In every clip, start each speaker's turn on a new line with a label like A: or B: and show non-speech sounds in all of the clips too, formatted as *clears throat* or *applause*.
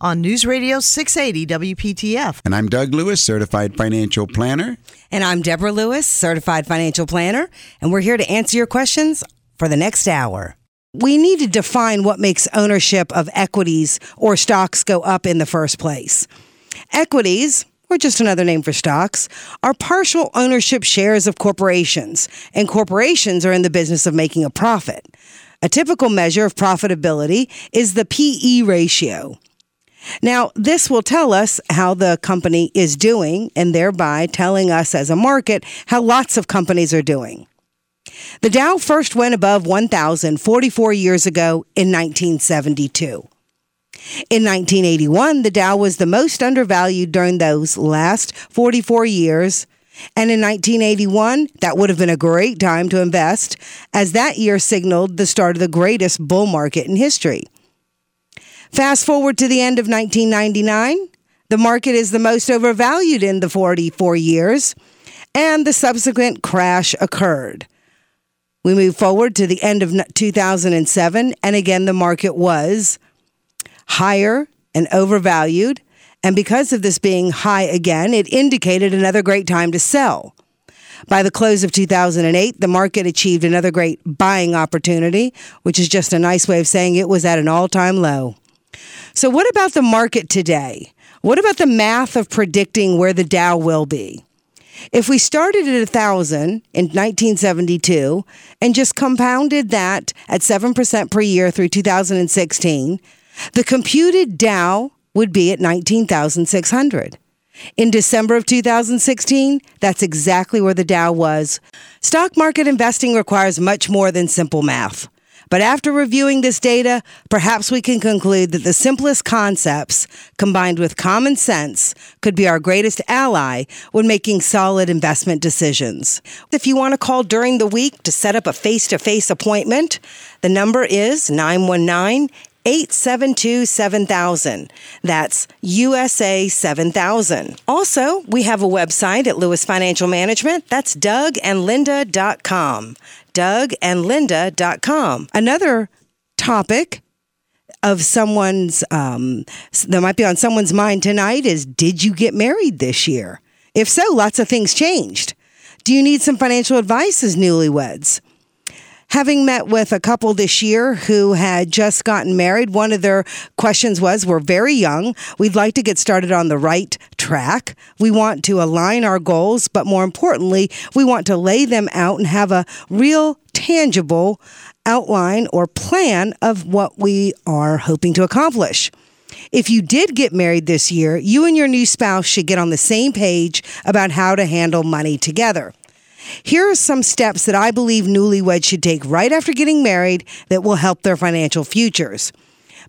A: on News Radio 680 WPTF.
B: And I'm Doug Lewis, certified financial planner.
C: And I'm Deborah Lewis, certified financial planner, and we're here to answer your questions for the next hour. We need to define what makes ownership of equities or stocks go up in the first place. Equities, or just another name for stocks, are partial ownership shares of corporations, and corporations are in the business of making a profit. A typical measure of profitability is the PE ratio. Now, this will tell us how the company is doing and thereby telling us as a market how lots of companies are doing. The Dow first went above 1,000 44 years ago in 1972. In 1981, the Dow was the most undervalued during those last 44 years. And in 1981, that would have been a great time to invest, as that year signaled the start of the greatest bull market in history. Fast forward to the end of 1999, the market is the most overvalued in the 44 years, and the subsequent crash occurred. We move forward to the end of 2007, and again, the market was higher and overvalued. And because of this being high again, it indicated another great time to sell. By the close of 2008, the market achieved another great buying opportunity, which is just a nice way of saying it was at an all time low. So, what about the market today? What about the math of predicting where the Dow will be? If we started at 1,000 in 1972 and just compounded that at 7% per year through 2016, the computed Dow would be at 19,600. In December of 2016, that's exactly where the Dow was. Stock market investing requires much more than simple math. But after reviewing this data, perhaps we can conclude that the simplest concepts, combined with common sense, could be our greatest ally when making solid investment decisions. If you want to call during the week to set up a face to face appointment, the number is 919 872 7000. That's USA 7000. Also, we have a website at Lewis Financial Management. That's dougandlinda.com. dougandlinda.com. Another topic of someone's um, that might be on someone's mind tonight is did you get married this year? If so, lots of things changed. Do you need some financial advice as newlyweds? Having met with a couple this year who had just gotten married, one of their questions was We're very young. We'd like to get started on the right track. We want to align our goals, but more importantly, we want to lay them out and have a real, tangible outline or plan of what we are hoping to accomplish. If you did get married this year, you and your new spouse should get on the same page about how to handle money together. Here are some steps that I believe newlyweds should take right after getting married that will help their financial futures.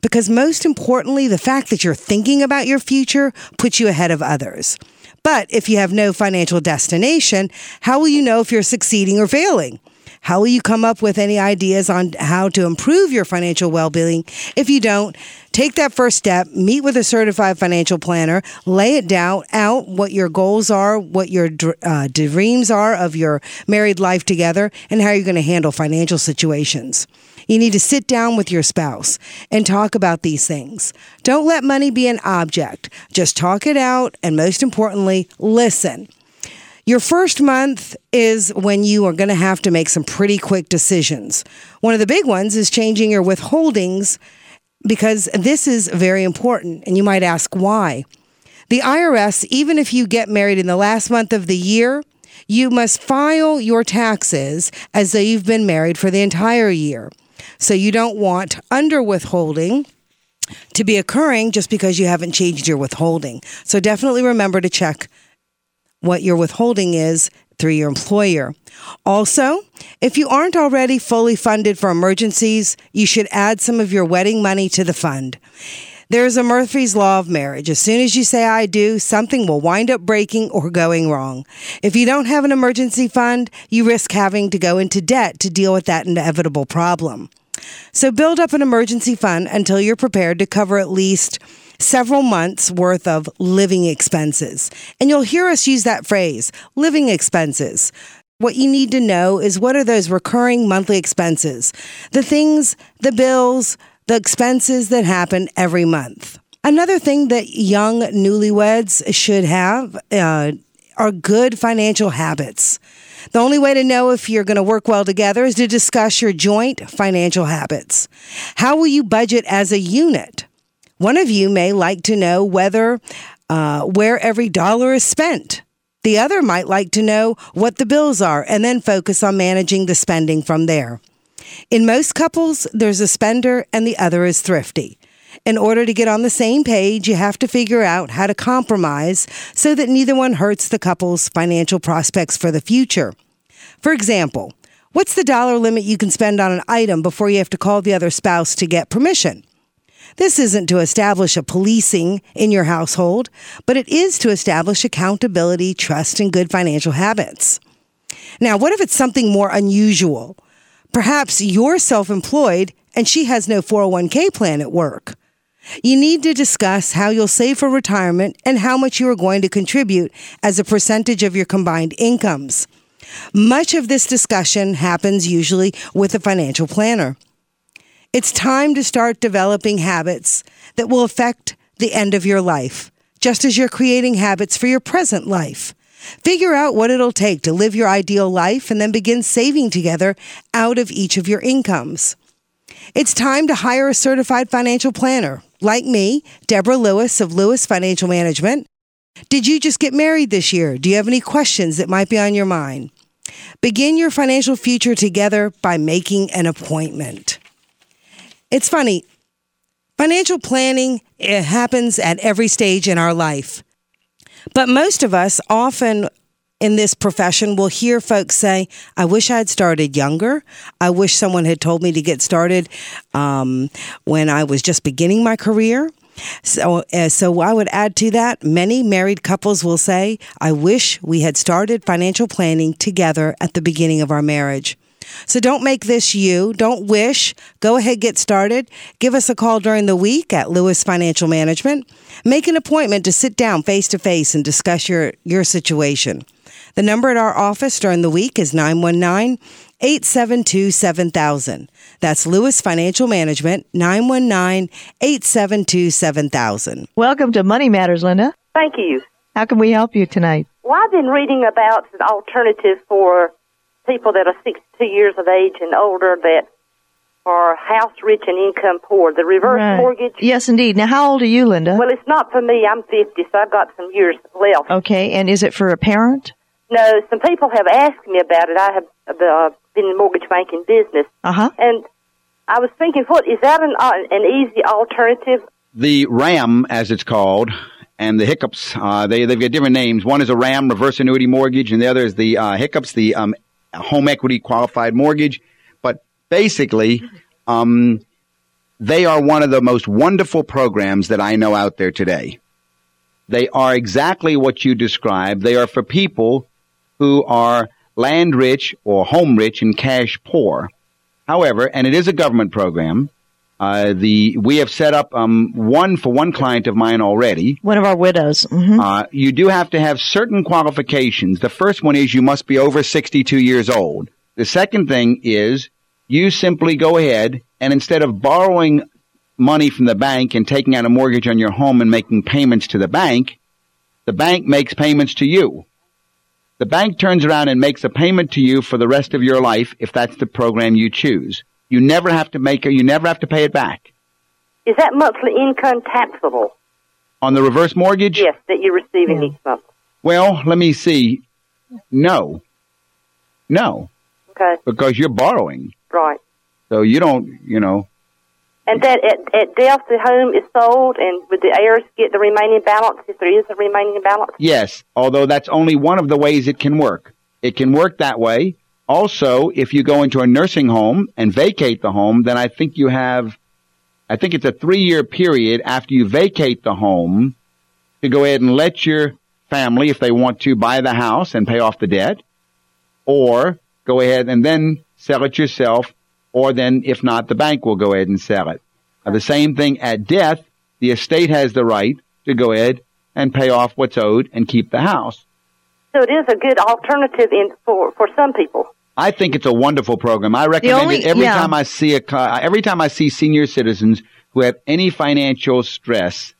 C: Because most importantly, the fact that you're thinking about your future puts you ahead of others. But if you have no financial destination, how will you know if you're succeeding or failing? How will you come up with any ideas on how to improve your financial well being if you don't? Take that first step, meet with a certified financial planner, lay it down out what your goals are, what your uh, dreams are of your married life together, and how you're going to handle financial situations. You need to sit down with your spouse and talk about these things. Don't let money be an object. Just talk it out, and most importantly, listen. Your first month is when you are going to have to make some pretty quick decisions. One of the big ones is changing your withholdings because this is very important. And you might ask why. The IRS, even if you get married in the last month of the year, you must file your taxes as though you've been married for the entire year. So you don't want under withholding to be occurring just because you haven't changed your withholding. So definitely remember to check what your withholding is through your employer. Also, if you aren't already fully funded for emergencies, you should add some of your wedding money to the fund. There's a Murphy's Law of Marriage. As soon as you say I do, something will wind up breaking or going wrong. If you don't have an emergency fund, you risk having to go into debt to deal with that inevitable problem. So build up an emergency fund until you're prepared to cover at least several months worth of living expenses. And you'll hear us use that phrase, living expenses. What you need to know is what are those recurring monthly expenses? The things, the bills, the expenses that happen every month. Another thing that young newlyweds should have uh, are good financial habits. The only way to know if you're going to work well together is to discuss your joint financial habits. How will you budget as a unit? One of you may like to know whether uh, where every dollar is spent. The other might like to know what the bills are and then focus on managing the spending from there. In most couples, there's a spender and the other is thrifty. In order to get on the same page, you have to figure out how to compromise so that neither one hurts the couple's financial prospects for the future. For example, what's the dollar limit you can spend on an item before you have to call the other spouse to get permission? This isn't to establish a policing in your household, but it is to establish accountability, trust, and good financial habits. Now, what if it's something more unusual? Perhaps you're self employed and she has no 401k plan at work. You need to discuss how you'll save for retirement and how much you are going to contribute as a percentage of your combined incomes. Much of this discussion happens usually with a financial planner. It's time to start developing habits that will affect the end of your life, just as you're creating habits for your present life. Figure out what it'll take to live your ideal life and then begin saving together out of each of your incomes. It's time to hire a certified financial planner like me, Deborah Lewis of Lewis Financial Management. Did you just get married this year? Do you have any questions that might be on your mind? Begin your financial future together by making an appointment. It's funny. Financial planning it happens at every stage in our life. But most of us often in this profession will hear folks say, I wish I had started younger. I wish someone had told me to get started um, when I was just beginning my career. So, uh, so I would add to that. Many married couples will say, "I wish we had started financial planning together at the beginning of our marriage." So don't make this you. Don't wish. Go ahead, get started. Give us a call during the week at Lewis Financial Management. Make an appointment to sit down face to face and discuss your, your situation. The number at our office during the week is 919 872 7000. That's Lewis Financial Management, 919 872 7000.
A: Welcome to Money Matters, Linda.
D: Thank you.
A: How can we help you tonight?
D: Well, I've been reading about an alternative for people that are 62 years of age and older that are house rich and income poor, the reverse
A: Right.
D: mortgage.
A: Yes, indeed. Now, how old are you, Linda?
D: Well, it's not for me. I'm 50, so I've got some years left.
A: okay, and is it for a parent?
D: No, some people have asked me about it. I have uh, been in the mortgage banking business,
A: Uh huh.
D: and I was thinking, what is that an uh, an easy alternative?
E: the RAM, as it's called, and the hiccups. Uh, they they've got different names. One is a RAM, reverse annuity mortgage, and the other is the uh, hiccups, the um, home equity qualified mortgage. But basically, um, they are one of the most wonderful programs that I know out there today. They are exactly what you described. They are for people who are land rich or home rich and cash poor. However, and it is a government program. Uh, the we have set up um, one for one client of mine already.
A: One of our widows. hmm
E: Uh, you do have to have certain qualifications. The first one is you must be over 62 years old. The second thing is you simply go ahead and instead of borrowing money from the bank and taking out a mortgage on your home and making payments to the bank, the bank makes payments to you. The bank turns around and makes a payment to you for the rest of your life if that's the program you choose. You never have to make it, you never have to pay it back.
D: Is that monthly income taxable?
E: On the reverse mortgage?
D: Yes, that you're receiving each month.
E: Well, let me see. No. No,
D: Okay,
E: because you're borrowing.
D: right.
E: So you don't, you know,
D: And that at, at death, the home is sold, and would the heirs get the remaining balance if there is a remaining balance?
E: Yes, although that's only one of the ways it can work. It can work that way. Also, if you go into a nursing home and vacate the home, then I think you have, I think it's a three year period after you vacate the home to go ahead and let your family, if they want to, buy the house and pay off the debt, or go ahead and then sell it yourself, or then, if not, the bank will go ahead and sell it. Uh, the same thing at death, the estate has the right to go ahead and pay off what's owed and keep the house.
D: So it is a good alternative in for for some people.
E: I think it's a wonderful program. I recommend
A: only-
E: it every
A: yeah.
E: time I see a co- every time I see senior citizens who have any financial stress.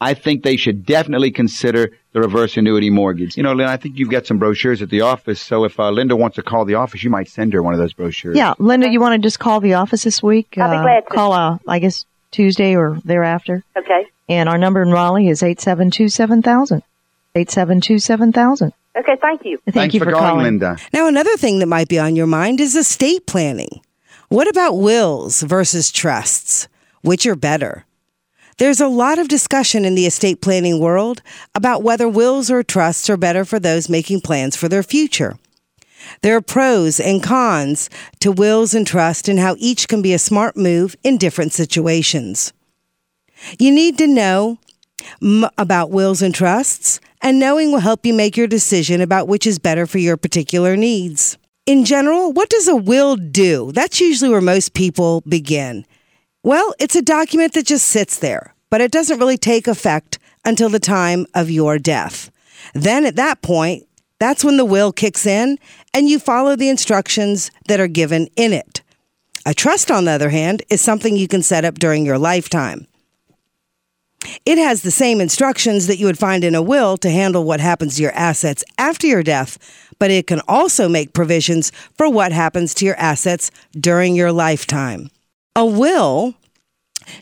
E: I think they should definitely consider the reverse annuity mortgage. You know, Lynn, I think you've got some brochures at the office. So if uh, Linda wants to call the office, you might send her one of those brochures.
F: Yeah, Linda, you want to just call the office this week?
D: I'll be
F: Uh,
D: glad to.
F: Call, uh, I guess, Tuesday or thereafter.
D: Okay.
F: And our number in Raleigh is 872-7000. 872-7000.
D: Okay. Thank you.
F: Thank
E: Thanks
F: you
E: for,
F: for,
E: calling, Linda.
C: Now, another thing that might be on your mind is estate planning. What about wills versus trusts? Which are better? There's a lot of discussion in the estate planning world about whether wills or trusts are better for those making plans for their future. There are pros and cons to wills and trusts and how each can be a smart move in different situations. You need to know m- about wills and trusts, and knowing will help you make your decision about which is better for your particular needs. In general, what does a will do? That's usually where most people begin. Well, it's a document that just sits there, but it doesn't really take effect until the time of your death. Then at that point, that's when the will kicks in and you follow the instructions that are given in it. A trust, on the other hand, is something you can set up during your lifetime. It has the same instructions that you would find in a will to handle what happens to your assets after your death, but it can also make provisions for what happens to your assets during your lifetime. A will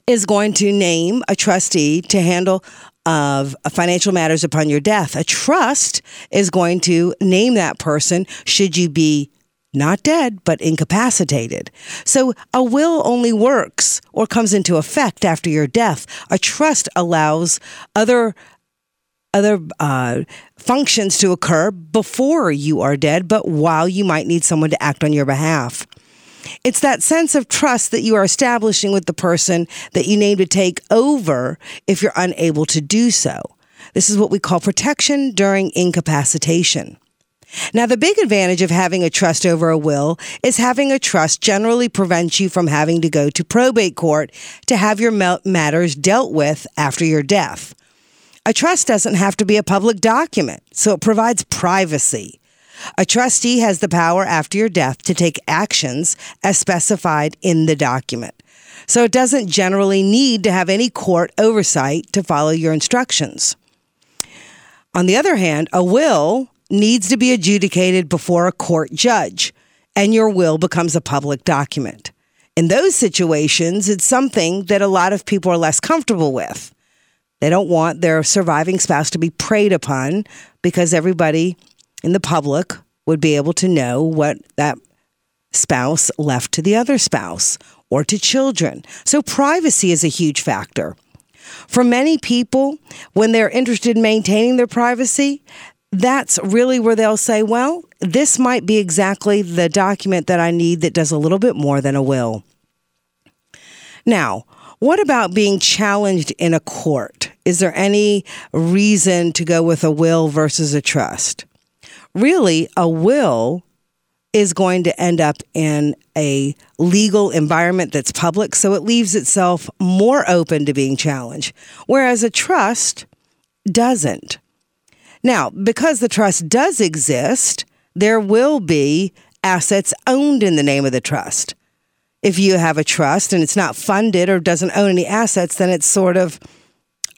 C: is going to name a trustee to handle of financial matters upon your death. A trust is going to name that person should you be not dead, but incapacitated. So a will only works or comes into effect after your death. A trust allows other other uh, functions to occur before you are dead, but while you might need someone to act on your behalf. It's that sense of trust that you are establishing with the person that you name to take over if you're unable to do so. This is what we call protection during incapacitation. Now, the big advantage of having a trust over a will is having a trust generally prevents you from having to go to probate court to have your matters dealt with after your death. A trust doesn't have to be a public document, so it provides privacy. A trustee has the power after your death to take actions as specified in the document. So it doesn't generally need to have any court oversight to follow your instructions. On the other hand, a will needs to be adjudicated before a court judge, and your will becomes a public document. In those situations, it's something that a lot of people are less comfortable with. They don't want their surviving spouse to be preyed upon because everybody in the public would be able to know what that spouse left to the other spouse or to children. So, privacy is a huge factor. For many people, when they're interested in maintaining their privacy, that's really where they'll say, well, this might be exactly the document that I need that does a little bit more than a will. Now, what about being challenged in a court? Is there any reason to go with a will versus a trust? Really, a will is going to end up in a legal environment that's public, so it leaves itself more open to being challenged, whereas a trust doesn't. Now, because the trust does exist, there will be assets owned in the name of the trust. If you have a trust and it's not funded or doesn't own any assets, then it's sort of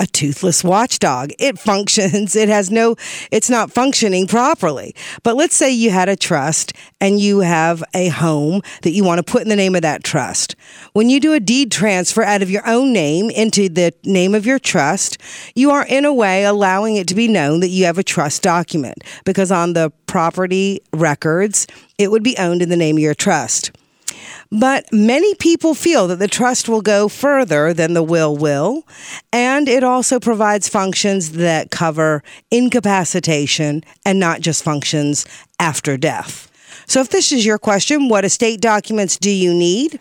C: a toothless watchdog. It functions. It has no, it's not functioning properly. But let's say you had a trust and you have a home that you want to put in the name of that trust. When you do a deed transfer out of your own name into the name of your trust, you are in a way allowing it to be known that you have a trust document because on the property records, it would be owned in the name of your trust. But many people feel that the trust will go further than the will will, and it also provides functions that cover incapacitation and not just functions after death. So if this is your question, what estate documents do you need?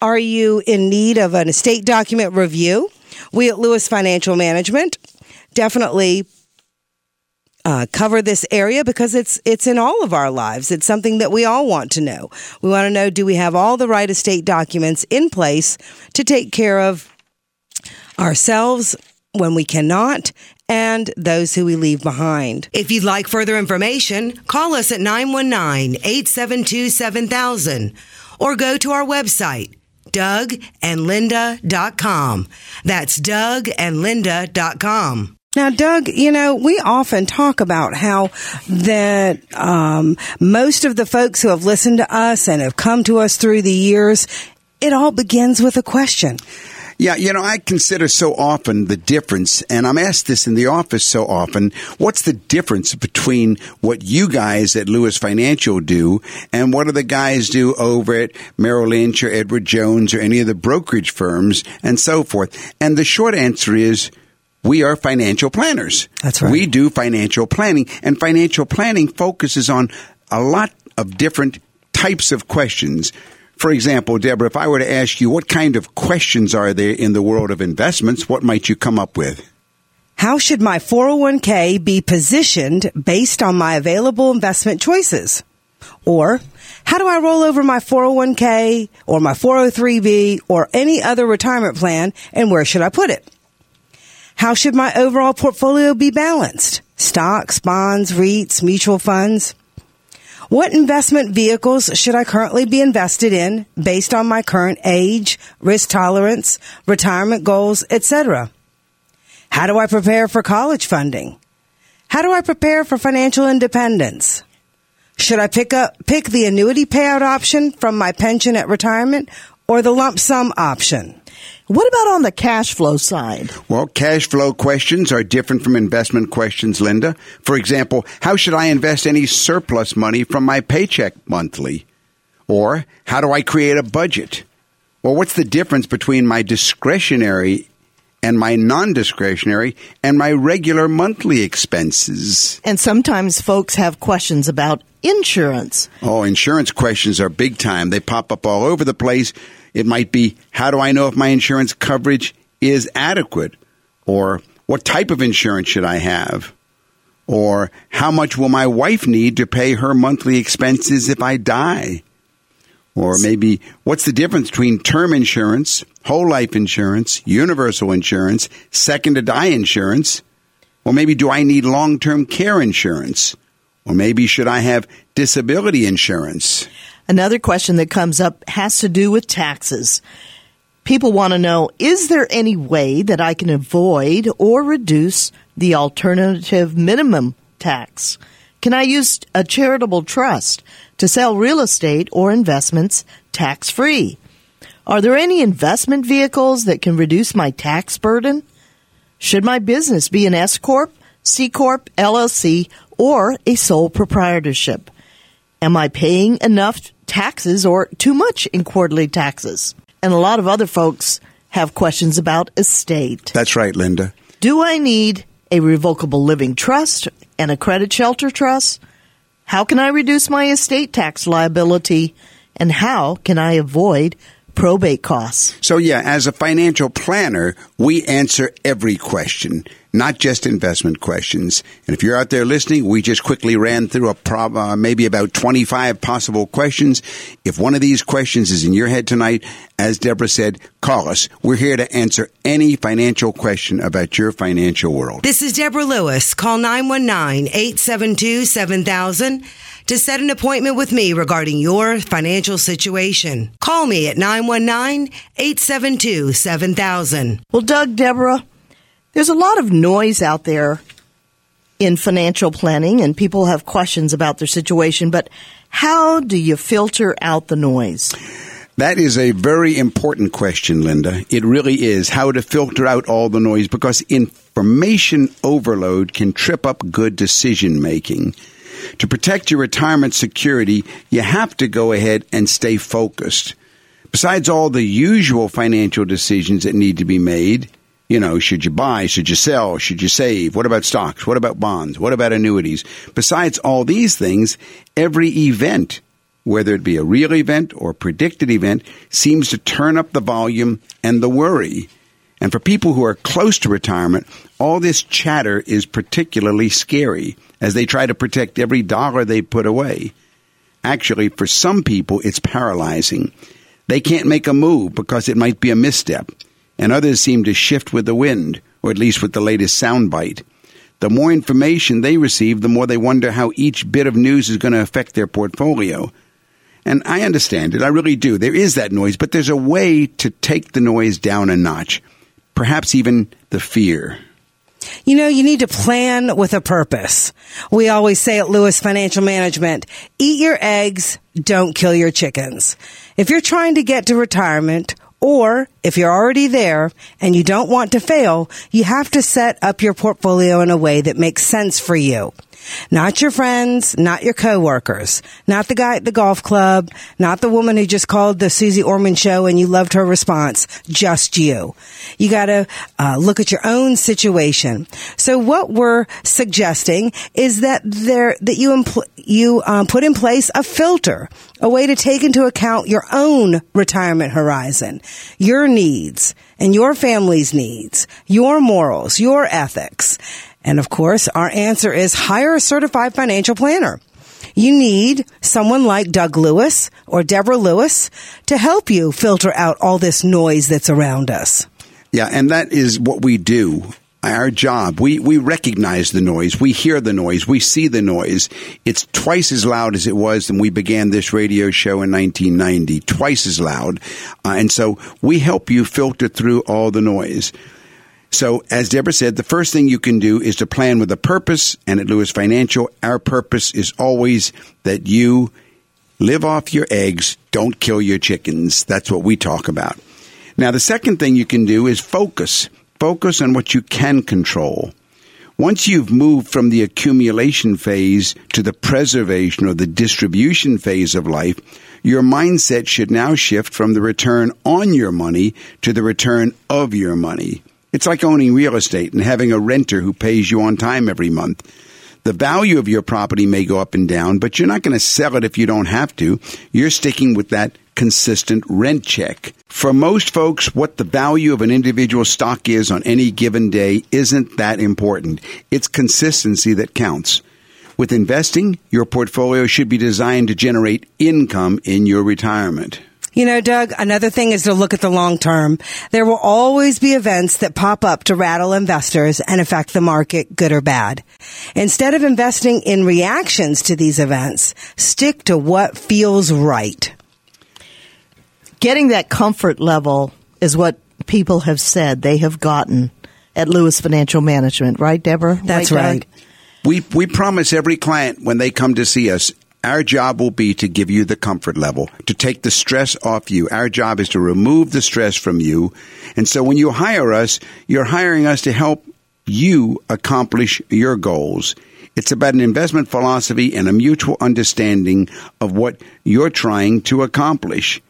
C: Are you in need of an estate document review? We at Lewis Financial Management definitely uh, cover this area because it's it's in all of our lives. It's something that we all want to know. We want to know: Do we have all the right estate documents in place to take care of ourselves when we cannot? And those who we leave behind. If you'd like further information, call us at 919 872 7000 or go to our website, dougandlinda.com. That's dougandlinda.com. Now, Doug, you know, we often talk about how that um, most of the folks who have listened to us and have come to us through the years, it all begins with a question.
B: Yeah, you know, I consider so often the difference, and I'm asked this in the office so often. What's the difference between what you guys at Lewis Financial do and what do the guys do over at Merrill Lynch or Edward Jones or any of the brokerage firms and so forth? And the short answer is, we are financial planners.
C: That's right.
B: We do financial planning, and financial planning focuses on a lot of different types of questions. For example, Deborah, if I were to ask you what kind of questions are there in the world of investments, what might you come up with?
C: How should my 401k be positioned based on my available investment choices? Or how do I roll over my 401k or my 403b or any other retirement plan and where should I put it? How should my overall portfolio be balanced? Stocks, bonds, REITs, mutual funds? What investment vehicles should I currently be invested in based on my current age, risk tolerance, retirement goals, etc.? How do I prepare for college funding? How do I prepare for financial independence? Should I pick up pick the annuity payout option from my pension at retirement or the lump sum option?
A: What about on the cash flow side?
B: Well, cash flow questions are different from investment questions, Linda. For example, how should I invest any surplus money from my paycheck monthly? Or how do I create a budget? Or what's the difference between my discretionary and my non discretionary and my regular monthly expenses?
A: And sometimes folks have questions about insurance.
B: Oh, insurance questions are big time. They pop up all over the place. It might be, how do I know if my insurance coverage is adequate? Or what type of insurance should I have? Or how much will my wife need to pay her monthly expenses if I die? Or maybe what's the difference between term insurance, whole life insurance, universal insurance, second to die insurance? Or maybe do I need long term care insurance? Or maybe should I have disability insurance?
A: Another question that comes up has to do with taxes. People want to know is there any way that I can avoid or reduce the alternative minimum tax? Can I use a charitable trust to sell real estate or investments tax free? Are there any investment vehicles that can reduce my tax burden? Should my business be an S Corp, C Corp, LLC, or a sole proprietorship? Am I paying enough taxes or too much in quarterly taxes? And a lot of other folks have questions about estate.
B: That's right, Linda.
A: Do I need a revocable living trust and a credit shelter trust? How can I reduce my estate tax liability? And how can I avoid probate costs?
B: So, yeah, as a financial planner, we answer every question, not just investment questions. And if you're out there listening, we just quickly ran through a prob- uh, maybe about 25 possible questions. If one of these questions is in your head tonight, as Deborah said, call us. We're here to answer any financial question about your financial world.
C: This is Deborah Lewis. Call 919 872 7000 to set an appointment with me regarding your financial situation. Call me at 919 872 7000.
A: Well, Doug, Deborah, There's a lot of noise out there in financial planning, and people have questions about their situation, but how do you filter out the noise?
B: That is a very important question, Linda. It really is how to filter out all the noise because information overload can trip up good decision making. To protect your retirement security, you have to go ahead and stay focused. Besides all the usual financial decisions that need to be made, you know, should you buy? Should you sell? Should you save? What about stocks? What about bonds? What about annuities? Besides all these things, every event, whether it be a real event or predicted event, seems to turn up the volume and the worry. And for people who are close to retirement, all this chatter is particularly scary as they try to protect every dollar they put away. Actually, for some people, it's paralyzing. They can't make a move because it might be a misstep and others seem to shift with the wind, or at least with the latest soundbite. The more information they receive, the more they wonder how each bit of news is going to affect their portfolio. And I understand it, I really do. There is that noise, but there's a way to take the noise down a notch, perhaps even the fear.
C: You know, you need to plan with a purpose. We always say at Lewis Financial Management, eat your eggs, don't kill your chickens. If you're trying to get to retirement or if you're already there and you don't want to fail, you have to set up your portfolio in a way that makes sense for you. Not your friends, not your coworkers, not the guy at the golf club, not the woman who just called the Susie Orman show and you loved her response. Just you. You gotta uh, look at your own situation. So what we're suggesting is that there, that you, impl- you um, put in place a filter, a way to take into account your own retirement horizon, your needs and your family's needs, your morals, your ethics and of course, our answer is hire a certified financial planner. You need someone like Doug Lewis or Deborah Lewis to help you filter out all this noise that's around us.
B: Yeah, and that is what we do. Our job. We, we recognize the noise. We hear the noise. We see the noise. It's twice as loud as it was when we began this radio show in 1990. Twice as loud. Uh, and so we help you filter through all the noise. So, as Deborah said, the first thing you can do is to plan with a purpose. And at Lewis Financial, our purpose is always that you live off your eggs, don't kill your chickens. That's what we talk about. Now, the second thing you can do is focus. Focus on what you can control. Once you've moved from the accumulation phase to the preservation or the distribution phase of life, your mindset should now shift from the return on your money to the return of your money. It's like owning real estate and having a renter who pays you on time every month. The value of your property may go up and down, but you're not going to sell it if you don't have to. You're sticking with that consistent rent check. For most folks, what the value of an individual stock is on any given day isn't that important. It's consistency that counts. With investing, your portfolio should be designed to generate income in your retirement.
C: You know, Doug, another thing is to look at the long term. There will always be events that pop up to rattle investors and affect the market, good or bad. Instead of investing in reactions to these events, stick to what feels right.
A: Getting that comfort level is what people have said they have gotten at Lewis Financial Management, right, Deborah?
C: That's
A: right.
C: right.
B: We, we promise every client when they come to see us, our job will be to give you the comfort level, to take the stress off you. Our job is to remove the stress from you. And so when you hire us, you're hiring us to help you accomplish your goals. It's about an investment philosophy and a mutual understanding of what you're trying to accomplish.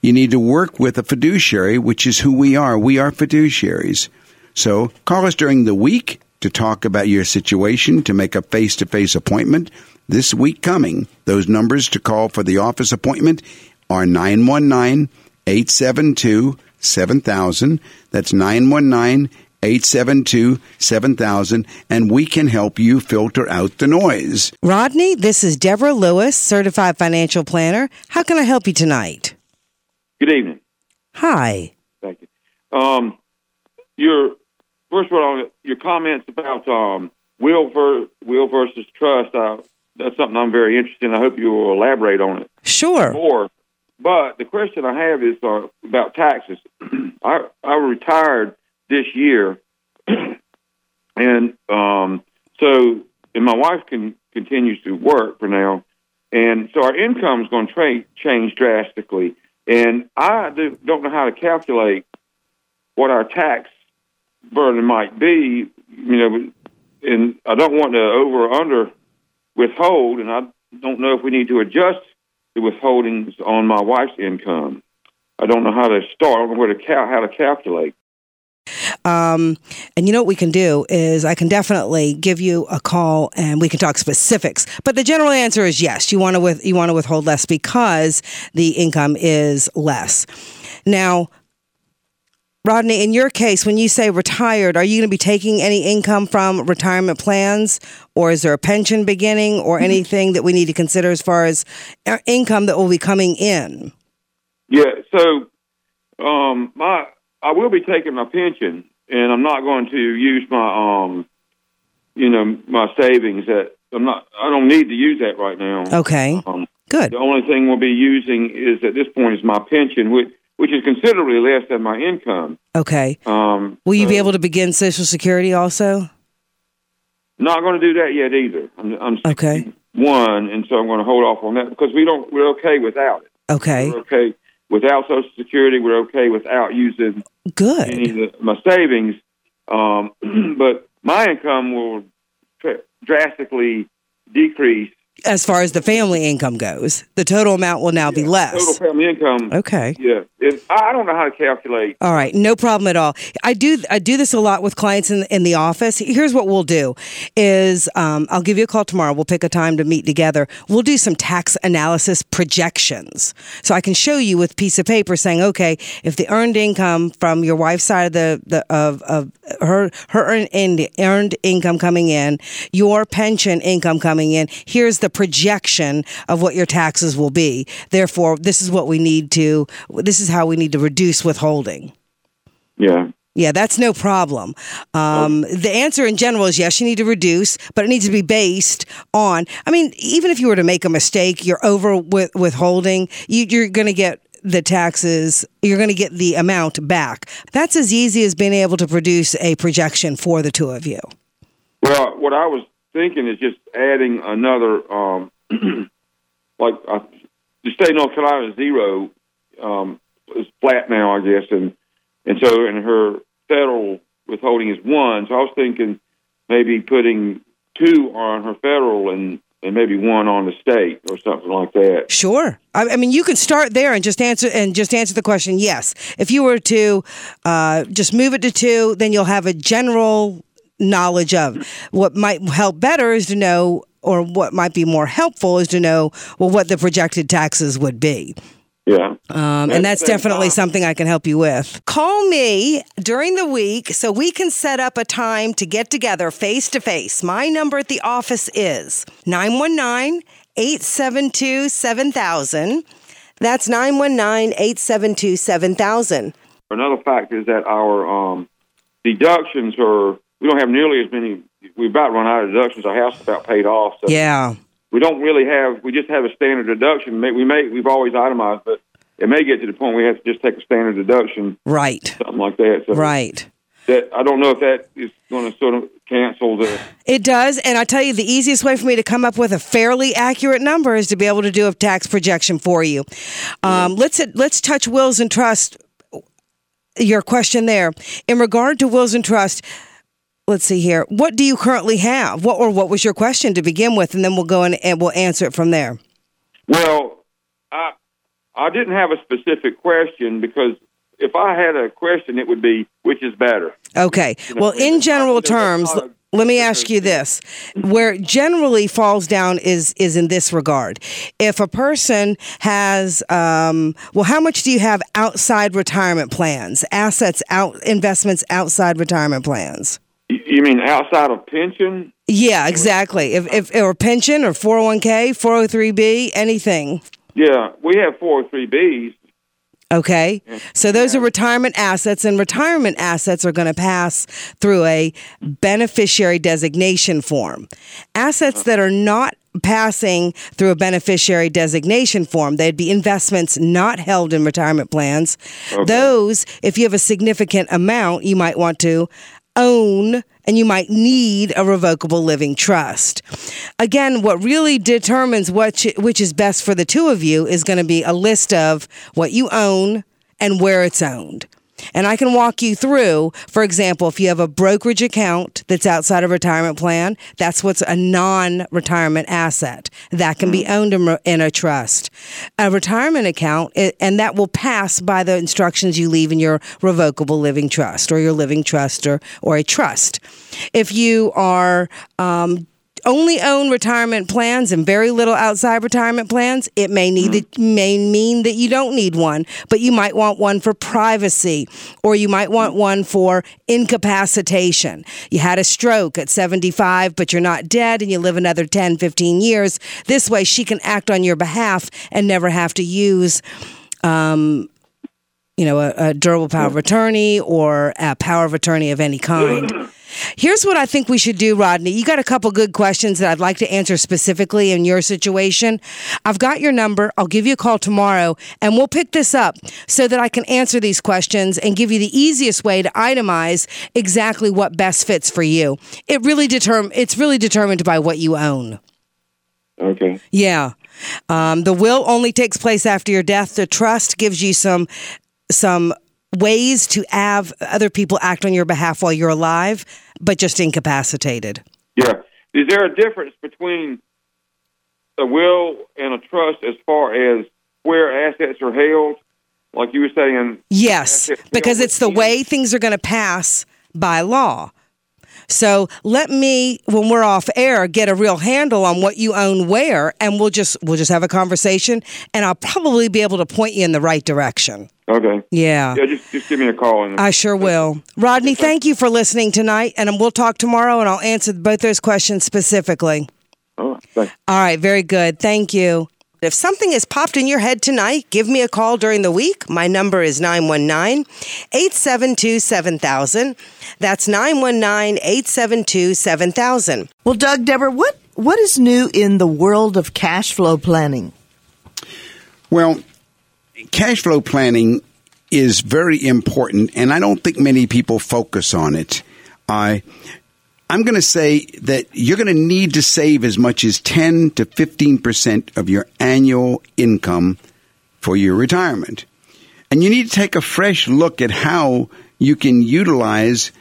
B: You need to work with a fiduciary, which is who we are. We are fiduciaries. So call us during the week to talk about your situation, to make a face to face appointment this week coming. Those numbers to call for the office appointment are 919 872 7000. That's 919 872 7000, and we can help you filter out the noise.
C: Rodney, this is Deborah Lewis, certified financial planner. How can I help you tonight?
G: Good evening.
C: Hi.
G: Thank you. Um, your first of all, your comments about um, will ver- will versus trust. Uh, that's something I'm very interested in. I hope you will elaborate on it
C: Sure.
G: more. But the question I have is uh, about taxes. *clears throat* I I retired this year, *clears throat* and um, so and my wife can continues to work for now, and so our income is going to tra- change drastically. And I do, don't know how to calculate what our tax burden might be. You know, and I don't want to over or under withhold, and I don't know if we need to adjust the withholdings on my wife's income. I don't know how to start. I don't know where to cal- how to calculate.
C: Um, and you know what we can do is I can definitely give you a call and we can talk specifics. But the general answer is yes. You want to with you want to withhold less because the income is less. Now, Rodney, in your case, when you say retired, are you going to be taking any income from retirement plans, or is there a pension beginning, or anything that we need to consider as far as income that will be coming in?
G: Yeah. So, um, my I will be taking my pension, and I'm not going to use my um, you know, my savings. That I'm not. I don't need to use that right now.
C: Okay.
G: Um,
C: Good.
G: the only thing we'll be using is at this point is my pension, which which is considerably less than my income.
C: Okay.
G: Um,
C: Will you be able to begin Social Security also?
G: Not going to do that yet either. I'm, I'm
C: Okay.
G: one, and so I'm going to hold off on that because we don't. We're okay without it.
C: Okay.
G: We're okay without Social Security. We're okay without using
C: Good.
G: any of the, my savings. Um, *clears throat* but my income will tra- drastically decrease.
C: As far as the family income goes, the total amount will now be less.
G: Total family income.
C: Okay.
G: Yeah, it, I I don't know how to calculate.
C: All right, no problem at all. I do I do this a lot with clients in in the office. Here's what we'll do: is um, I'll give you a call tomorrow. We'll pick a time to meet together. We'll do some tax analysis projections, so I can show you with piece of paper saying, okay, if the earned income from your wife's side of the, the of of her her earned earned income coming in, your pension income coming in, here's the projection of what your taxes will be. Therefore, this is what we need to. This is how we need to reduce withholding.
G: Yeah.
C: Yeah, that's no problem. Um, The answer in general is yes, you need to reduce, but it needs to be based on. I mean, even if you were to make a mistake, you're over with withholding, you, you're going to get the taxes, you're going to get the amount back. That's as easy as being able to produce a projection for the two of you.
G: Well, what I was thinking is just adding another, um, *clears throat* like uh, the state of North Carolina zero um, is flat now, I guess, and and so and her federal withholding is one. So I was thinking maybe putting two on her federal and and maybe one on the state or something like that.
C: Sure. I, I mean, you can start there and just answer and just answer the question. Yes, if you were to uh, just move it to two, then you'll have a general knowledge of what might help better is to know, or what might be more helpful is to know, well, what the projected taxes would be.
G: Yeah.
C: Um, and that's definitely
G: time-
C: something I can help you with. Call me during the week so we can set up a time to get together face to face. My number at the office is 919 872 7000. That's 919 872 7000.
G: Another fact is that our um, deductions are we don't have nearly as many. We about run out of deductions. Our house is about paid off. So
C: Yeah.
G: we don't really have. We just have a standard deduction. We may we've always itemized, but it may get to the point we have to just take a standard deduction,
C: Right.
G: something like that. So
C: Right.
G: That I don't know if that is going to sort of cancel the.
C: It does, and I tell you, the easiest way for me to come up with a fairly accurate number is to be able to do a tax projection for you. Um, let's let's touch wills and trust. Your question there in regard to wills and trust. Let's see here. What do you currently have? What or what was your question to begin with, and then we'll go in and we'll answer it from there.
G: Well, I I didn't have a specific question because if I had a question, it would be which is better.
C: Okay. Well, in general terms, let me ask you this: where it generally falls down is is in this regard. If a person has, um, well, how much do you have outside retirement plans, assets out, investments outside retirement plans?
G: You- mean outside of pension?
C: Yeah, exactly. If if or pension or four hundred one k, four hundred three b, anything.
G: Yeah, we have four hundred three Bs.
C: Okay. So those are retirement assets, and retirement assets are going to pass through a beneficiary designation form. Assets that are not passing through a beneficiary designation form, they'd be investments not held in retirement plans. Those, if you have a significant amount, you might want to own and you might need a revocable living trust. Again, what really determines what which is best for the two of you is going to be a list of what you own and where it's owned. And I can walk you through, for example, if you have a brokerage account that's outside of retirement plan, that's what's a non retirement asset that can be owned in, in, a trust. A retirement account, and that will pass by the instructions you leave in your revocable living trust or your living trust or, or a trust. If you are um, only own retirement plans and very little outside retirement plans, it may need it may mean that you don't need one, but you might want one for privacy or you might want one for incapacitation. You had a stroke at 75 but you're not dead and you live another 10, 15 years. This way she can act on your behalf and never have to use um, you know, a, a durable power of attorney or a power of attorney of any kind. *laughs* Here's what I think we should do, Rodney. You got a couple good questions that I'd like to answer specifically in your situation. I've got your number. I'll give you a call tomorrow and we'll pick this up so that I can answer these questions and give you the easiest way to itemize exactly what best fits for you. It really determ- it's really determined by what you own.
G: Okay.
C: Yeah. Um, the will only takes place after your death. The trust gives you some some ways to have other people act on your behalf while you're alive, but just incapacitated.
G: Yeah. Is there a difference between a will and a trust as far as where assets are held? Like you were saying?
C: Yes, because it's the way things are going to pass by law. So let me, when we're off air, get a real handle on what you own where, and we'll just we'll just have a conversation, and I'll probably be able to point you in the right direction.
G: Okay.
C: Yeah.
G: Yeah, just just give me a call. And
C: I sure will. Rodney, thank you for listening tonight, and we'll talk tomorrow, and I'll answer both those questions specifically.
G: All right. Thanks.
C: All right. Very good. Thank you. If something has popped in your head tonight, give me a call during the week. My number is 919 872 7000. That's 919 872 7000.
A: Well, Doug, Deborah, what, what is new in the world of cash flow planning?
B: Well, cash flow planning is very important, and I don't think many people focus on it. I I'm going to say that you're going to need to save as much as 10 to 15% of your annual income for your retirement. And you need to take a fresh look at how you can utilize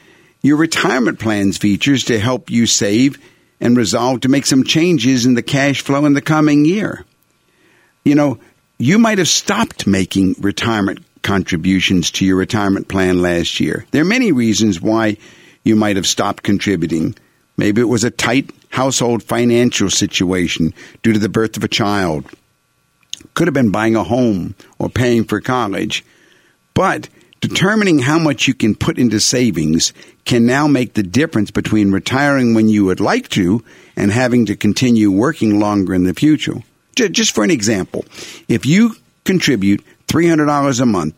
B: your retirement plans features to help you save and resolve to make some changes in the cash flow in the coming year. You know, you might have stopped making retirement contributions to your retirement plan last year. There are many reasons why you might have stopped contributing. Maybe it was a tight household financial situation due to the birth of a child. Could have been buying a home or paying for college. But determining how much you can put into savings can now make the difference between retiring when you would like to and having to continue working longer in the future. Just for an example, if you contribute $300 a month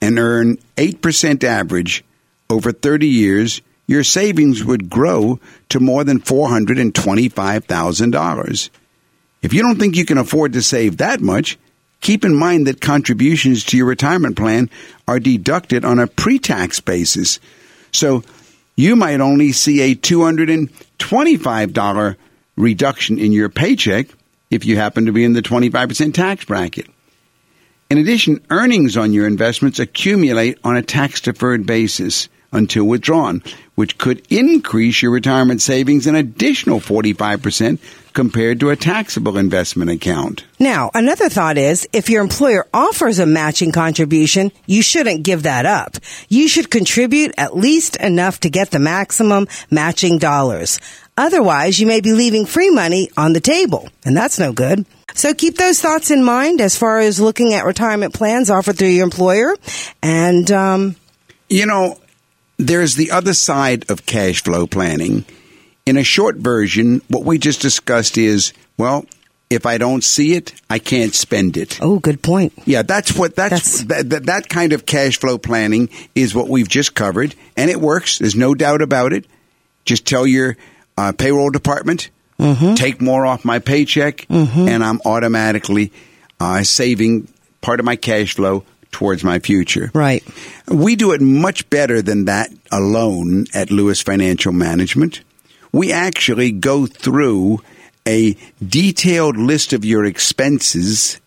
B: and earn 8% average over 30 years, your savings would grow to more than $425,000. If you don't think you can afford to save that much, keep in mind that contributions to your retirement plan are deducted on a pre tax basis. So you might only see a $225 reduction in your paycheck if you happen to be in the 25% tax bracket. In addition, earnings on your investments accumulate on a tax deferred basis until withdrawn, which could increase your retirement savings an additional 45% compared to a taxable investment account.
C: Now, another thought is if your employer offers a matching contribution, you shouldn't give that up. You should contribute at least enough to get the maximum matching dollars. Otherwise, you may be leaving free money on the table, and that's no good. So keep those thoughts in mind as far as looking at retirement plans offered through your employer. And, um,
B: you know, there's the other side of cash flow planning. In a short version, what we just discussed is, well, if I don't see it, I can't spend it.
C: Oh, good point.
B: Yeah, that's what that's, that's that, that kind of cash flow planning is what we've just covered, and it works. There's no doubt about it. Just tell your uh, payroll department, mm-hmm. take more off my paycheck, mm-hmm. and I'm automatically uh, saving part of my cash flow towards my future.
C: Right.
B: We do it much better than that alone at Lewis Financial Management. We actually go through a detailed list of your expenses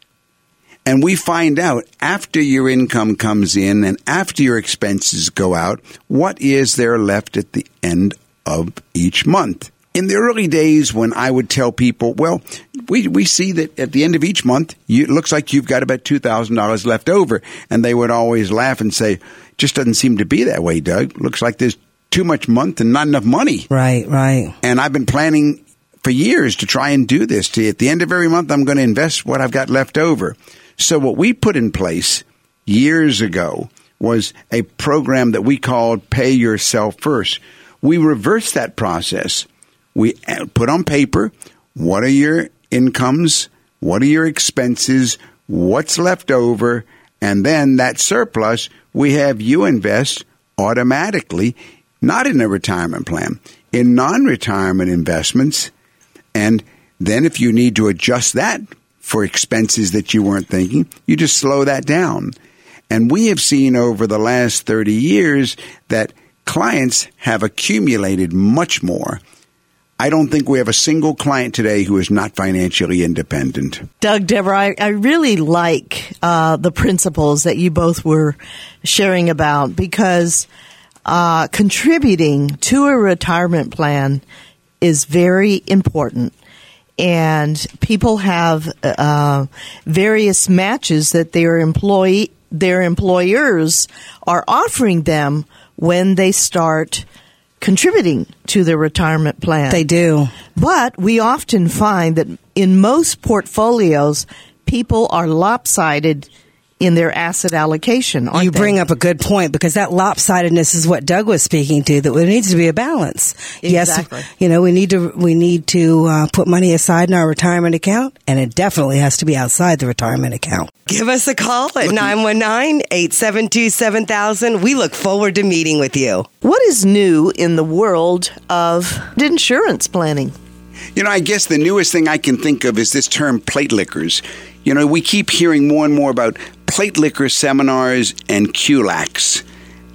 B: and we find out after your income comes in and after your expenses go out, what is there left at the end of each month. In the early days when I would tell people, well, we, we see that at the end of each month, you, it looks like you've got about $2,000 left over. And they would always laugh and say, just doesn't seem to be that way, Doug. Looks like there's too much month and not enough money.
C: Right, right.
B: And I've been planning for years to try and do this. To, at the end of every month, I'm going to invest what I've got left over. So what we put in place years ago was a program that we called Pay Yourself First. We reversed that process. We put on paper what are your incomes, what are your expenses, what's left over, and then that surplus we have you invest automatically, not in a retirement plan, in non retirement investments. And then if you need to adjust that for expenses that you weren't thinking, you just slow that down. And we have seen over the last 30 years that clients have accumulated much more. I don't think we have a single client today who is not financially independent.
A: Doug, Deborah, I, I really like uh, the principles that you both were sharing about because uh, contributing to a retirement plan is very important and people have uh, various matches that their employee their employers are offering them when they start contributing to their retirement plan.
C: They do.
A: But we often find that in most portfolios, people are lopsided in their asset allocation.
C: You
A: they?
C: bring up a good point because that lopsidedness is what Doug was speaking to. That there needs to be a balance.
A: Exactly.
C: Yes, you know we need to we need to uh, put money aside in our retirement account, and it definitely has to be outside the retirement account. Give us a call at 919-872-7000. We look forward to meeting with you.
A: What is new in the world of insurance planning?
B: You know, I guess the newest thing I can think of is this term plate lickers. You know, we keep hearing more and more about plate licker seminars and QLACs.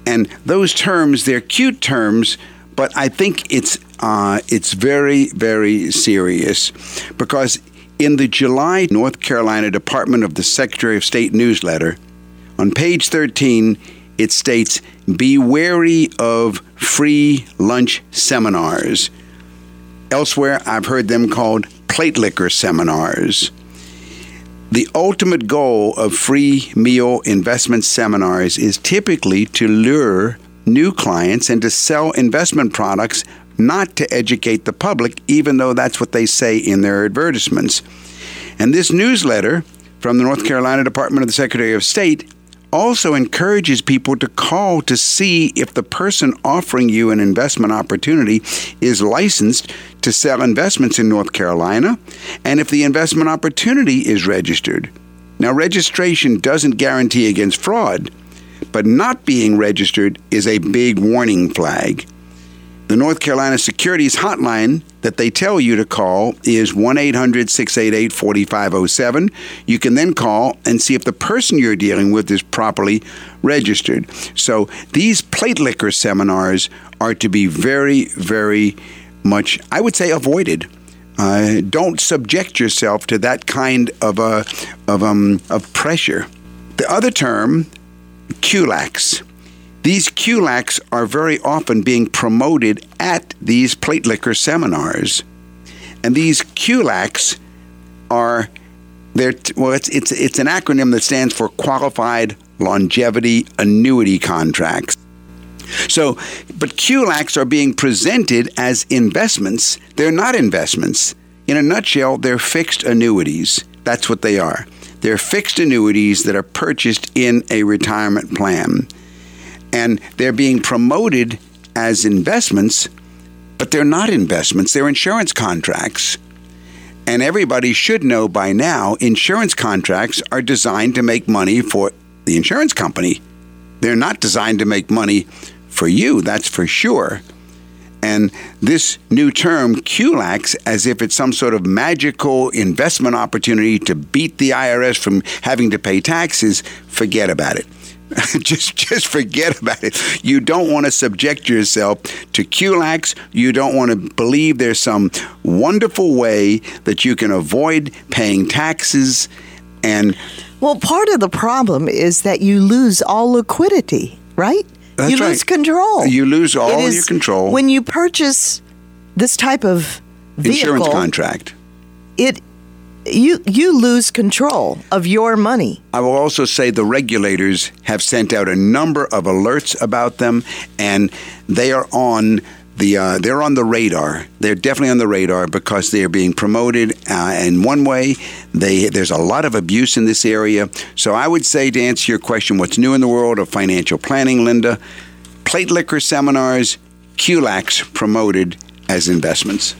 B: And those terms, they're cute terms, but I think it's uh, it's very, very serious because in the July North Carolina Department of the Secretary of State newsletter, on page 13, it states, Be wary of free lunch seminars. Elsewhere, I've heard them called plate licker seminars. The ultimate goal of free meal investment seminars is typically to lure new clients and to sell investment products, not to educate the public, even though that's what they say in their advertisements. And this newsletter from the North Carolina Department of the Secretary of State also encourages people to call to see if the person offering you an investment opportunity is licensed to sell investments in North Carolina and if the investment opportunity is registered. Now, registration doesn't guarantee against fraud, but not being registered is a big warning flag. The North Carolina Securities Hotline that they tell you to call is 1 800 688 4507. You can then call and see if the person you're dealing with is properly registered. So these plate licker seminars are to be very, very much, I would say, avoided. Uh, don't subject yourself to that kind of, a, of, um, of pressure. The other term, QLACs. These QLACs are very often being promoted at these plate licker seminars. And these QLACs are they're, well, it's, it's, it's an acronym that stands for Qualified Longevity Annuity Contracts. So, but QLACs are being presented as investments. They're not investments. In a nutshell, they're fixed annuities. That's what they are. They're fixed annuities that are purchased in a retirement plan and they're being promoted as investments, but they're not investments, they're insurance contracts. And everybody should know by now insurance contracts are designed to make money for the insurance company. They're not designed to make money for you, that's for sure. And this new term, QLACs, as if it's some sort of magical investment opportunity to beat the IRS from having to pay taxes, forget about it. *laughs* just just forget about it. You don't want to subject yourself to QLACs. You don't want to believe there's some wonderful way that you can avoid paying taxes and
A: Well, part of the problem is that you lose all liquidity, right?
B: That's
A: you lose control.
B: You lose all
A: It
B: your control.
A: When you purchase this type of vehicle,
B: insurance contract.
A: it you you lose control of your money.
B: I will also say the regulators have sent out a number of alerts about them, and they are on the uh, they're on the radar. They're definitely on the radar because they are being promoted uh, in one way. They there's a lot of abuse in this area. So I would say to answer your question, what's new in the world of financial planning, Linda? Plate liquor seminars, QLACs promoted as investments.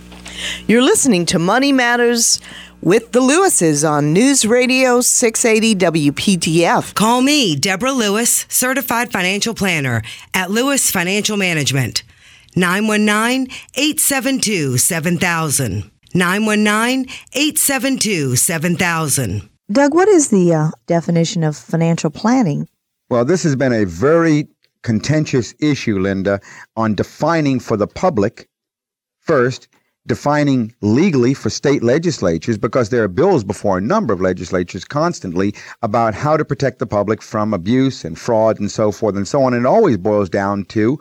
A: You're listening to Money Matters with the Lewises on News Radio 680 WPTF.
C: Call me, Deborah Lewis, certified financial planner at Lewis Financial Management. 919 872 7000. 919 872 7000.
F: Doug, what is the uh, definition of financial planning?
E: Well, this has been a very contentious issue, Linda, on defining for the public first, defining legally for state legislatures, because there are bills before a number of legislatures constantly about how to protect the public from abuse and fraud and so forth and so on. And it always boils down to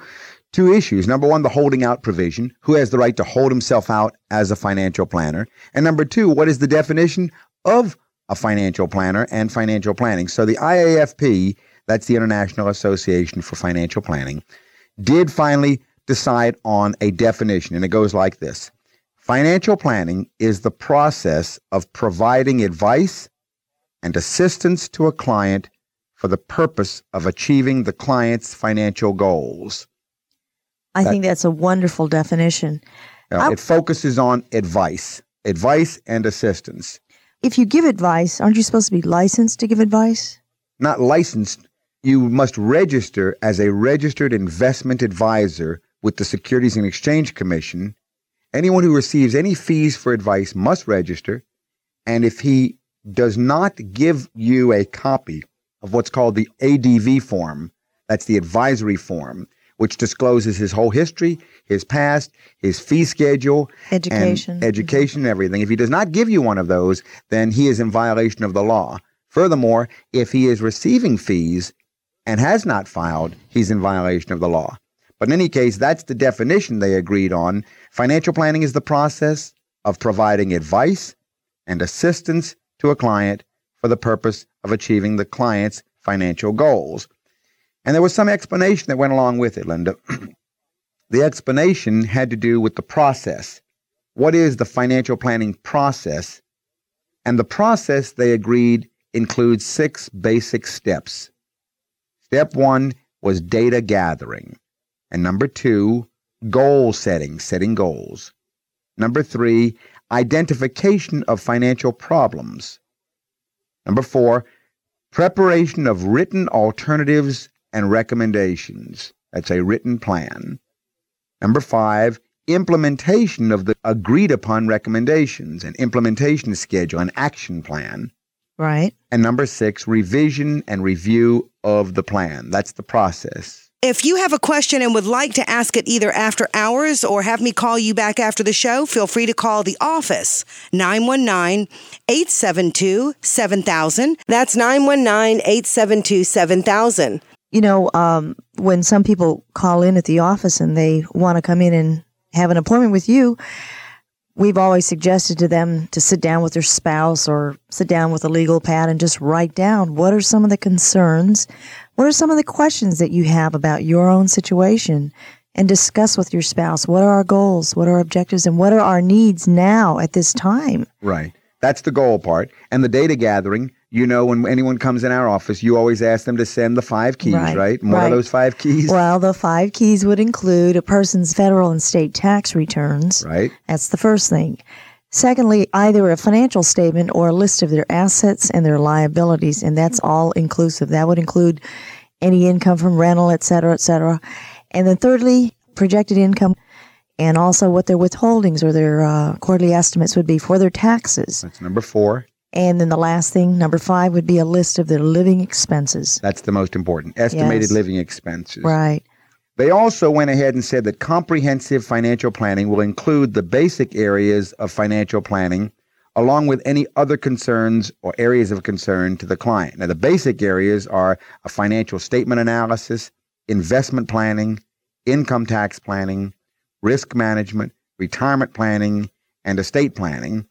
E: two issues. Number one, the holding out provision. Who has the right to hold himself out as a financial planner? And number two, what is the definition of a financial planner and financial planning? So the IAFP, that's the International Association for Financial Planning, did finally decide on a definition, and it goes like this Financial planning is the process of providing advice and assistance to a client for the purpose of achieving the client's financial goals.
F: I
E: That-
F: think that's a wonderful definition.
E: Now,
F: I-
E: it focuses on advice, advice and assistance.
F: If you give advice, aren't you supposed to be licensed to give advice?
E: Not licensed, you must register as a registered investment advisor with the Securities and Exchange Commission. Anyone who receives any fees for advice must register. And if he does not give you a copy of what's called the ADV form, that's the advisory form, which discloses his whole history, his past, his fee schedule,
F: Education.
E: and education and everything. If he does not give you one of those, then he is in violation of the law. Furthermore, if he is receiving fees and has not filed, he's in violation of the law. But in any case, that's the definition they agreed on. Financial planning is the process of providing advice and assistance to a client for the purpose of achieving the client's financial goals. And there was some explanation that went along with it, Linda. *clears throat* the explanation had to do with the process. What is the financial planning process? And the process, they agreed, includes six basic steps. Step one was data gathering. And number two, goal setting, setting goals. Number three, identification of financial problems. Number four, preparation of written alternatives and recommendations. That's a written plan. Number five, implementation of the agreed upon recommendations, an implementation schedule, an action plan.
F: Right.
E: And number six, revision and review of the plan. That's the process.
C: If you have a question and would like to ask it either after hours or have me call you back after the show, feel free to call the office 919 872 7000. That's 919 872 7000.
F: You know, um, when some people call in at the office and they want to come in and have an appointment with you, we've always suggested to them to sit down with their spouse or sit down with a legal pad and just write down what are some of the concerns, what are some of the questions that you have about your own situation, and discuss with your spouse what are our goals, what are our objectives, and what are our needs now at this time.
E: Right. That's the goal part. And the data gathering, you know, when anyone comes in our office, you always ask them to send the five keys, right?
F: Right,
E: what are those five keys?
F: Well, the five keys would include a person's federal and state tax returns.
E: Right.
F: That's the first thing. Secondly, either a financial statement or a list of their assets and their liabilities, and that's all inclusive. That would include any income from rental, et cetera, et cetera. And then thirdly, projected income and also what their withholdings or their uh, quarterly estimates would be for their taxes.
E: That's number four.
F: And then the last thing, number five, would be a list of their living expenses.
E: That's the most important. Estimated
F: Yes.
E: living expenses.
F: Right.
E: They also went ahead and said that comprehensive financial planning will include the basic areas of financial planning along with any other concerns or areas of concern to the client. Now, the basic areas are a financial statement analysis, investment planning, income tax planning, risk management, retirement planning, and estate planning.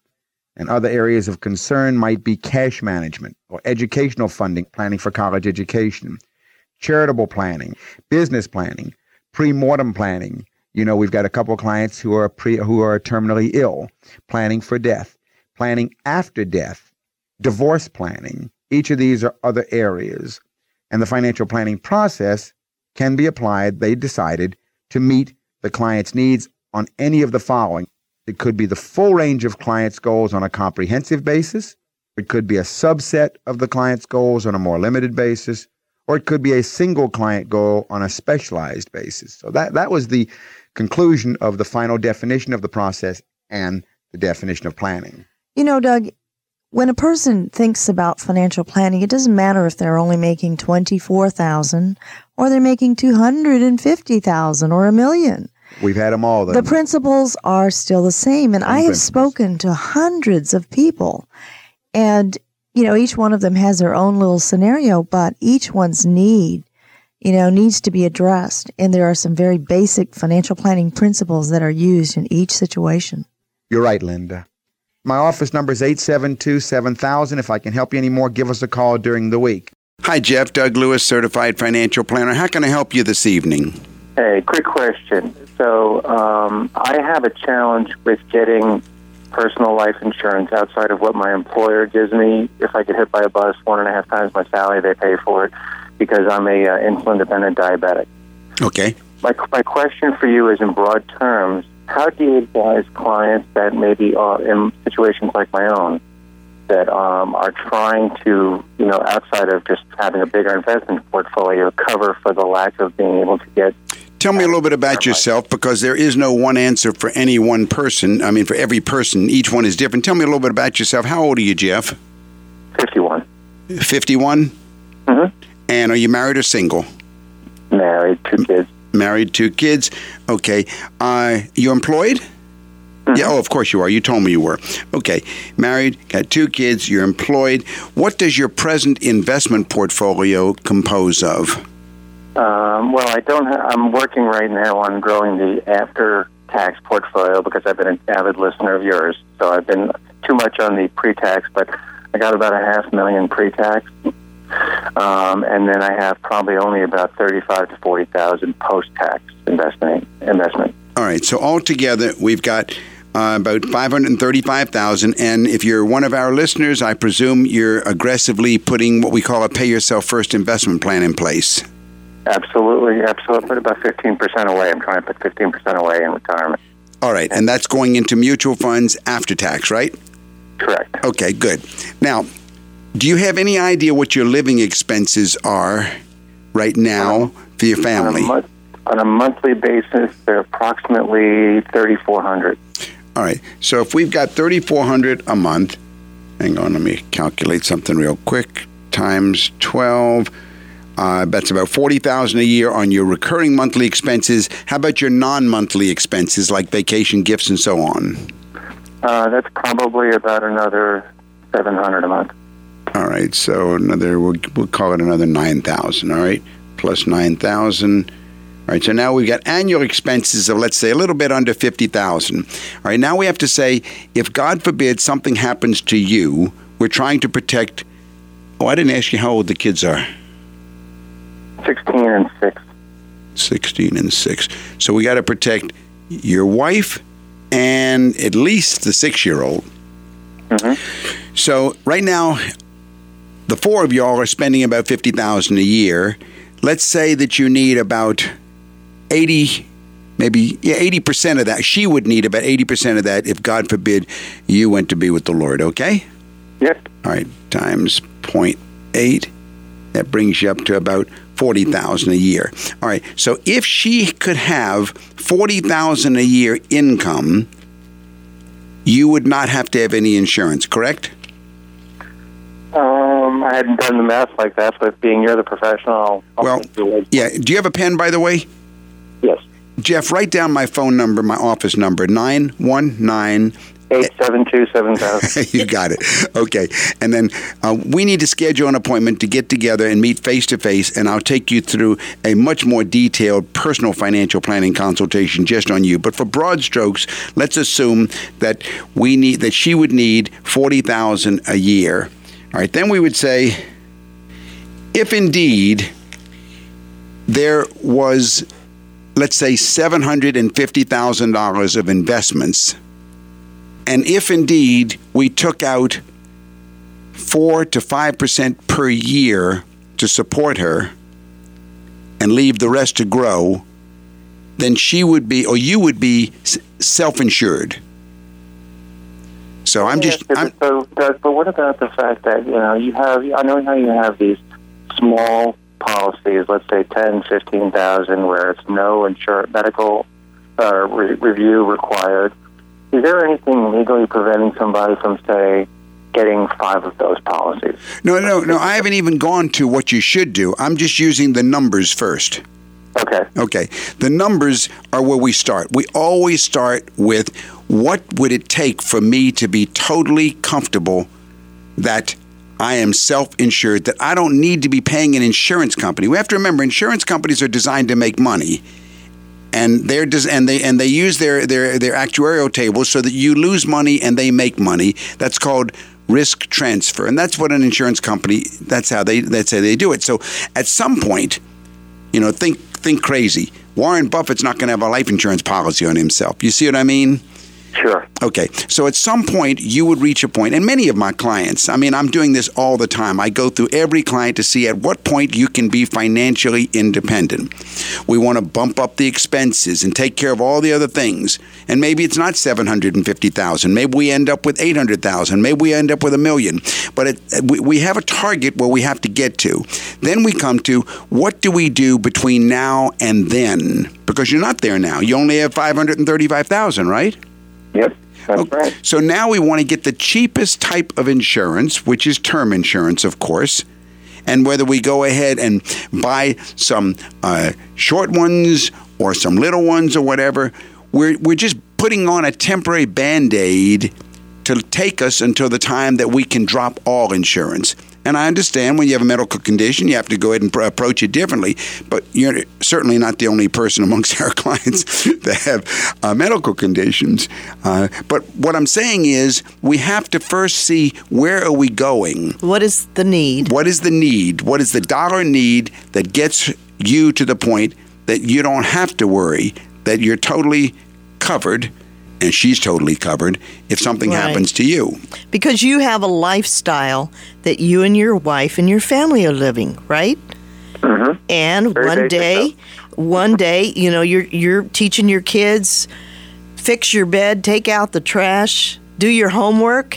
E: And other areas of concern might be cash management or educational funding, planning for college education, charitable planning, business planning, pre-mortem planning. You know, we've got a couple of clients who are pre who are terminally ill, planning for death, planning after death, divorce planning. Each of these are other areas. And the financial planning process can be applied, they decided, to meet the client's needs on any of the following. It could be the full range of clients' goals on a comprehensive basis. It could be a subset of the client's goals on a more limited basis, or it could be a single client goal on a specialized basis. So that, that was the conclusion of the final definition of the process and the definition of planning.
F: You know, Doug, when a person thinks about financial planning, it doesn't matter if they're only making 24,000 or they're making 250,000 or a million.
E: We've had them all.
F: The principles are still the same. And I have
E: principles.
F: spoken to hundreds of people. And, you know, each one of them has their own little scenario, but each one's need, you know, needs to be addressed. And there are some very basic financial planning principles that are used in each situation.
E: You're right, Linda. My office number is 872 7000. If I can help you anymore, give us a call during the week.
B: Hi, Jeff. Doug Lewis, certified financial planner. How can I help you this evening?
H: Hey, quick question. So, um, I have a challenge with getting personal life insurance outside of what my employer gives me. If I get hit by a bus, one and a half times my salary, they pay for it because I'm a uh, insulin dependent diabetic.
B: Okay.
H: My, my question for you is in broad terms how do you advise clients that maybe are in situations like my own that um, are trying to, you know, outside of just having a bigger investment portfolio, cover for the lack of being able to get
B: Tell me a little bit about yourself because there is no one answer for any one person. I mean, for every person, each one is different. Tell me a little bit about yourself. How old are you, Jeff?
H: 51.
B: 51?
H: Mhm.
B: And are you married or single?
H: married, two kids.
B: Married, two kids. Okay. Uh, you employed? Yeah, oh, of course you are. You told me you were. Okay. Married, got two kids, you're employed. What does your present investment portfolio compose of?
H: Um, well, I don't. Ha- I'm working right now on growing the after-tax portfolio because I've been an avid listener of yours. So I've been too much on the pre-tax, but I got about a half million pre-tax, um, and then I have probably only about thirty-five to forty thousand post-tax investment. Investment.
B: All right. So altogether, we've got uh, about five hundred thirty-five thousand. And if you're one of our listeners, I presume you're aggressively putting what we call a pay yourself first investment plan in place.
H: Absolutely, absolutely. Put about fifteen percent away. I'm trying to put fifteen percent away in retirement.
B: All right, and that's going into mutual funds after tax, right?
H: Correct.
B: Okay, good. Now, do you have any idea what your living expenses are right now for your
H: On a,
B: family?
H: month, on a monthly basis, they're approximately thirty-four hundred.
B: All right. So if we've got 3400 a month, hang on, let me calculate something real quick. Times 12 uh, that's about 40,000 a year on your recurring monthly expenses. How about your non-monthly expenses like vacation gifts and so on?
H: Uh, that's probably about another seven hundred a month.
B: All right. So another we'll, we'll call it another 9,000, all right? Plus 9,000. All right, so now we've got annual expenses of, let's say, a little bit under 50,000. All right, now we have to say, if God forbid something happens to you, we're trying to protect. Oh, I didn't ask you how old the kids are.
H: Sixteen and six.
B: 16 and 6. So we got to protect your wife and at least the six year old. Mm-hmm. So right now, the four of y'all are spending about 50000 a year. Let's say that you need about 80 maybe yeah, 80% of that. She would need about 80% of that if God forbid you went to be with the Lord, okay?
H: Yep.
B: All right, times 0.8. That brings you up to about forty thousand a year. All right. So if she could have forty thousand a year income, you would not have to have any insurance, correct?
H: Um, I hadn't done the math like that, but being you're the professional, I'll
B: Well,
H: do
B: yeah. Do you have a pen, by the way?
H: yes,
B: Jeff, write down my phone number, my office number, 919.
H: Eight seven two seven thousand. *laughs*
B: you got it. Okay. And then uh, we need to schedule an appointment to get together and meet face to face, and I'll take you through a much more detailed personal financial planning consultation just on you. But for broad strokes, let's assume that we need that she would need 40,000 a year. All right. Then we would say if indeed there was let's say $750,000 of investments and if indeed we took out four to five percent per year to support her and leave the rest to grow, then she would be, or you would be, self-insured. So I'm just,
H: Yes,
B: I'm,
H: so, Doug, but what about the fact that you know you have? I know how you have these small policies, let's say ten, fifteen thousand, where it's no insurance medical uh, re- review required. Is there anything legally preventing somebody from, say, getting five of those policies?
B: no, no, no. I haven't even gone to what you should do. I'm just using the numbers first.
H: Okay.
B: Okay. The numbers are where we start. We always start with what would it take for me to be totally comfortable that I am self insured, that I don't need to be paying an insurance company. We have to remember insurance companies are designed to make money. And des- and they and they use their, their their actuarial tables so that you lose money and they make money. That's called risk transfer, and that's what an insurance company. That's how they that's how they do it. So at some point, you know, think think crazy. Warren Buffett's not going to have a life insurance policy on himself. You see what I mean?
H: Sure.
B: Okay. So at some point, you would reach a point, and many of my clients, I mean, I'm doing this all the time. I go through every client to see at what point you can be financially independent. We want to bump up the expenses and take care of all the other things. And maybe it's not 750,000. Maybe we end up with 800,000. Maybe we end up with a million. But it, we, have a target where we have to get to. Then we come to what do we do between now and then? Because you're not there now. You only have 535,000, right?
H: Yep. That's
B: Okay.
H: right.
B: So now we want to get the cheapest type of insurance, which is term insurance, of course. And whether we go ahead and buy some uh, short ones or some little ones or whatever, we're, we're just putting on a temporary band aid to take us until the time that we can drop all insurance. And I understand when you have a medical condition, you have to go ahead and pr- approach it differently. But you're certainly not the only person *laughs* amongst our clients *laughs* that have uh, medical conditions. Uh, but what I'm saying is, we have to first see where are we going.
A: What is the need?
B: What is the need? What is the dollar need that gets you to the point that you don't have to worry that you're totally covered and she's totally covered if something
A: Right.
B: happens to you.
A: Because you have a lifestyle that you and your wife and your family are living, right?
H: Mm-hmm.
A: And
H: Very
A: one
H: basic
A: day, one day, you know, you're you're teaching your kids fix your bed, take out the trash, do your homework,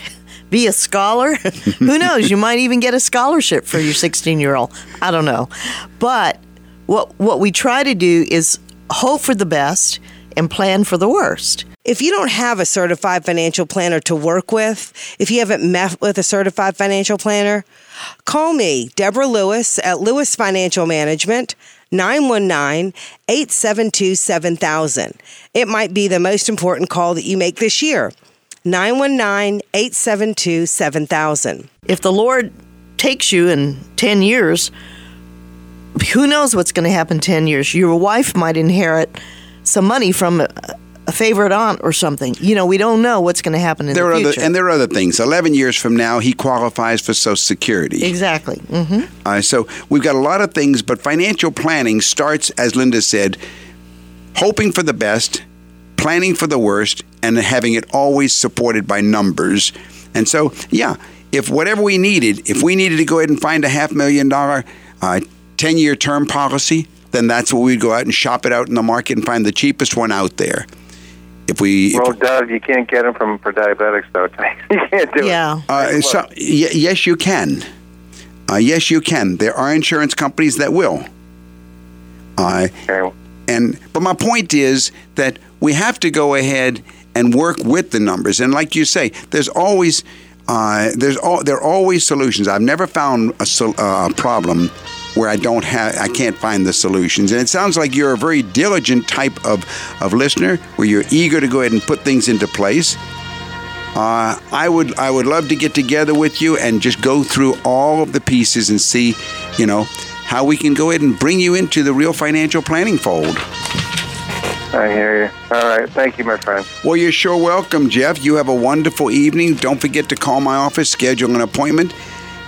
A: be a scholar. *laughs* Who knows? You might even get a scholarship for your 16 year old. I don't know. But what what we try to do is hope for the best and plan for the worst.
C: If you don't have a certified financial planner to work with, if you haven't met with a certified financial planner, call me, Deborah Lewis at Lewis Financial Management, 919 872 7000. It might be the most important call that you make this year. 919 872 7000.
A: if the Lord takes you in 10 years, who knows what's going to happen 10 years? Your wife might inherit some money from a, favorite aunt or something. You know, we don't know what's going to happen in
B: There
A: the
B: are
A: future.
B: other and there are other things. Eleven years from now, he qualifies for Social Security.
A: exactly. Mm-hmm.
B: Uh, so we've got a lot of things, but financial planning starts, as Linda said, hoping for the best, planning for the worst, and having it always supported by numbers. And so, yeah, if whatever we needed, if we needed to go ahead and find a half million dollar, uh, 10 year term policy, then that's what we'd go out and shop it out in the market and find the cheapest one out there. If we, if-
H: Well, Doug, you can't get them from for diabetics though. *laughs* you can't do
A: Yeah.
H: it.
B: Uh, so, y- yes, you can. Uh, yes, you can. There are insurance companies that will. Uh,
H: Okay.
B: and but my point is that we have to go ahead and work with the numbers. And like you say, there's always uh, there's all there are always solutions. I've never found a, sol- uh, a problem where I don't have I can't find the solutions. And it sounds like you're a very diligent type of of listener, where you're eager to go ahead and put things into place. Uh, I would I would love to get together with you and just go through all of the pieces and see, you know, how we can go ahead and bring you into the real financial planning fold.
H: I hear you. All right. Thank you, my friend.
B: Well, you're sure welcome, Jeff. You have a wonderful evening. Don't forget to call my office, schedule an appointment.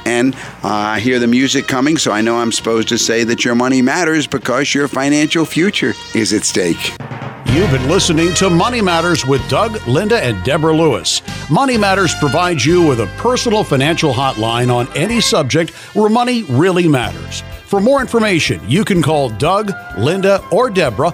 B: And uh, I hear the music coming, so I know I'm supposed to say that your money matters because your financial future is at stake.
I: You've been listening to Money Matters with Doug, Linda, and Deborah Lewis. Money Matters provides you with a personal financial hotline on any subject where money really matters. For more information, you can call Doug, Linda, or Deborah